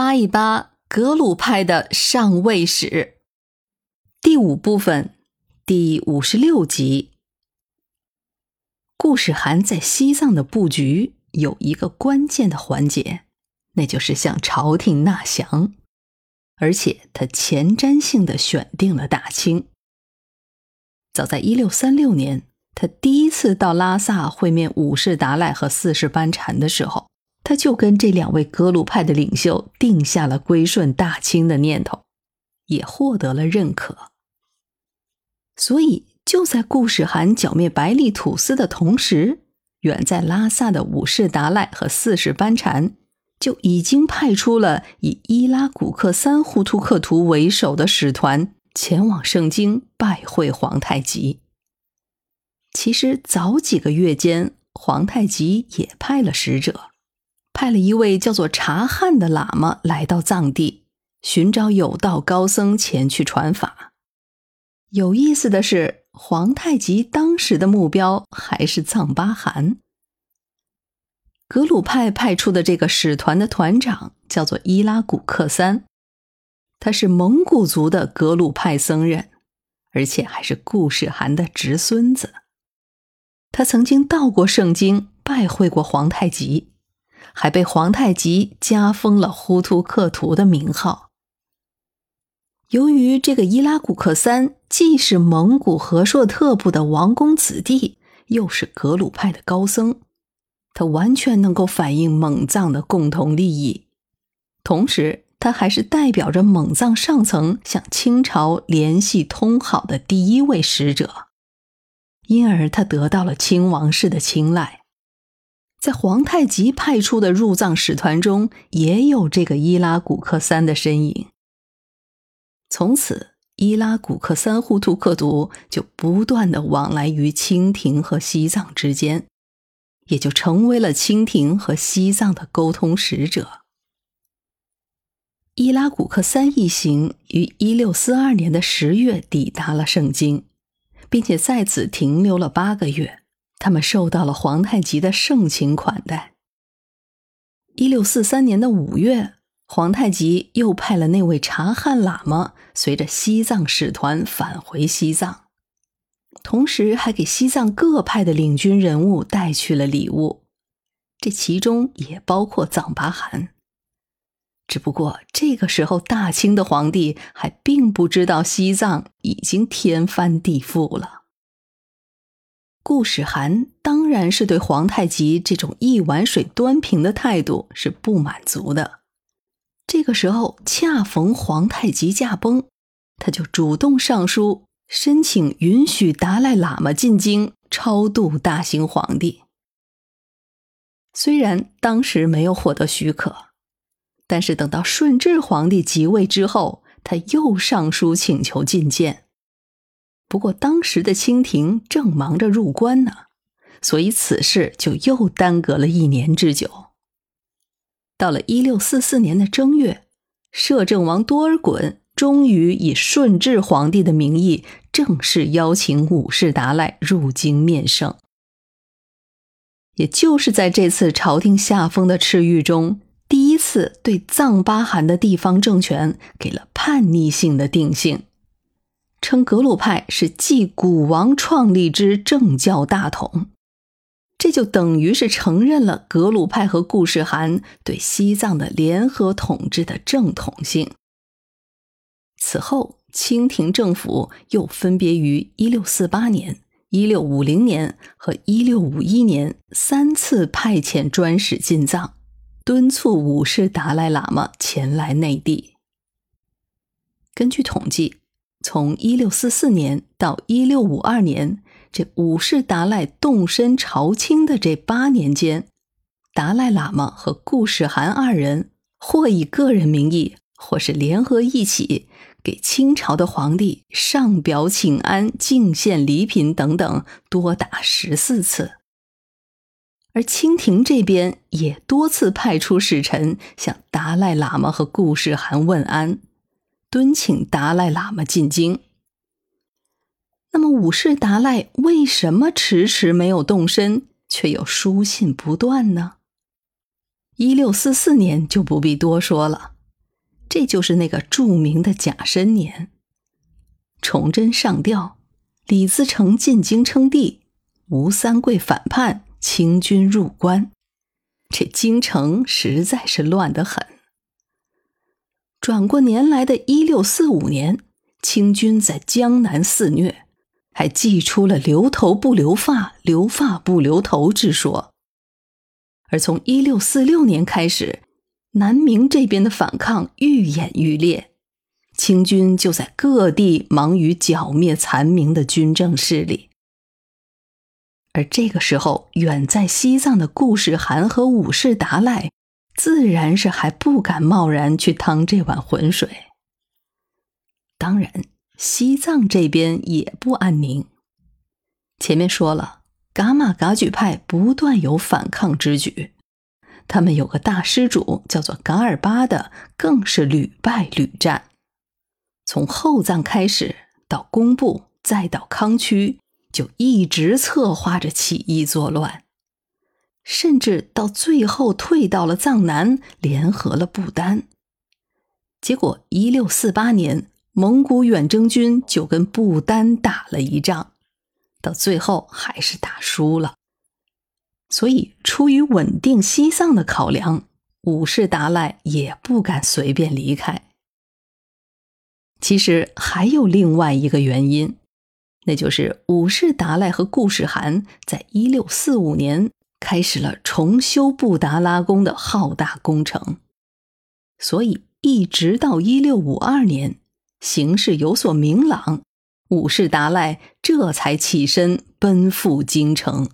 扒一扒格鲁派的上位史，第五部分第五十六集。顾世涵在西藏的布局有一个关键的环节，那就是向朝廷纳降，而且他前瞻性的选定了大清。早在一六三六年，他第一次到拉萨会面五世达赖和四世班禅的时候。他就跟这两位格鲁派的领袖定下了归顺大清的念头，也获得了认可。所以，就在顾世涵剿灭白利土司的同时，远在拉萨的五世达赖和四世班禅就已经派出了以伊拉古克三呼图克图为首的使团前往盛京拜会皇太极。其实，早几个月间，皇太极也派了使者。派了一位叫做察罕的喇嘛来到藏地，寻找有道高僧前去传法。有意思的是，皇太极当时的目标还是藏巴汗。格鲁派派出的这个使团的团长叫做伊拉古克三，他是蒙古族的格鲁派僧人，而且还是顾世涵的侄孙子。他曾经到过盛京，拜会过皇太极。还被皇太极加封了呼图克图的名号。由于这个伊拉古克三既是蒙古和硕特部的王公子弟，又是格鲁派的高僧，他完全能够反映蒙藏的共同利益。同时，他还是代表着蒙藏上层向清朝联系通好的第一位使者，因而他得到了清王室的青睐。在皇太极派出的入藏使团中，也有这个伊拉古克三的身影。从此，伊拉古克三呼图克图就不断的往来于清廷和西藏之间，也就成为了清廷和西藏的沟通使者。伊拉古克三一行于一六四二年的十月抵达了盛京，并且在此停留了八个月。他们受到了皇太极的盛情款待。一六四三年的五月，皇太极又派了那位察罕喇嘛随着西藏使团返回西藏，同时还给西藏各派的领军人物带去了礼物，这其中也包括藏巴汗。只不过这个时候，大清的皇帝还并不知道西藏已经天翻地覆了。顾世涵当然是对皇太极这种一碗水端平的态度是不满足的。这个时候恰逢皇太极驾崩，他就主动上书申请允许达赖喇嘛进京超度大兴皇帝。虽然当时没有获得许可，但是等到顺治皇帝即位之后，他又上书请求觐见。不过，当时的清廷正忙着入关呢，所以此事就又耽搁了一年之久。到了一六四四年的正月，摄政王多尔衮终于以顺治皇帝的名义正式邀请五世达赖入京面圣。也就是在这次朝廷下封的敕谕中，第一次对藏巴汗的地方政权给了叛逆性的定性。称格鲁派是继古王创立之政教大统，这就等于是承认了格鲁派和顾世涵对西藏的联合统治的正统性。此后，清廷政府又分别于1648年、1650年和1651年三次派遣专使进藏，敦促五世达赖喇嘛前来内地。根据统计。从一六四四年到一六五二年，这五世达赖动身朝清的这八年间，达赖喇嘛和顾世涵二人或以个人名义，或是联合一起，给清朝的皇帝上表请安、敬献礼品等等，多达十四次。而清廷这边也多次派出使臣向达赖喇嘛和顾世涵问安。敦请达赖喇嘛进京。那么五世达赖为什么迟迟没有动身，却又书信不断呢？一六四四年就不必多说了，这就是那个著名的甲申年。崇祯上吊，李自成进京称帝，吴三桂反叛，清军入关，这京城实在是乱得很。转过年来的一六四五年，清军在江南肆虐，还祭出了“留头不留发，留发不留头”之说。而从一六四六年开始，南明这边的反抗愈演愈烈，清军就在各地忙于剿灭残明的军政势力。而这个时候，远在西藏的顾世涵和五世达赖，自然是还不敢贸然去趟这碗浑水。当然，西藏这边也不安宁。前面说了。噶玛噶举派不断有反抗之举，他们有个大施主叫做噶尔巴的，更是屡败屡战。从后藏开始，到工部，再到康区，就一直策划着起义作乱，甚至到最后退到了藏南，联合了不丹。结果，一六四八年，蒙古远征军就跟不丹打了一仗。到最后还是打输了，所以出于稳定西藏的考量，五世达赖也不敢随便离开。其实还有另外一个原因，那就是五世达赖和固始汗在一六四五年开始了重修布达拉宫的浩大工程，所以一直到一六五二年，形势有所明朗。五世达赖这才起身奔赴京城。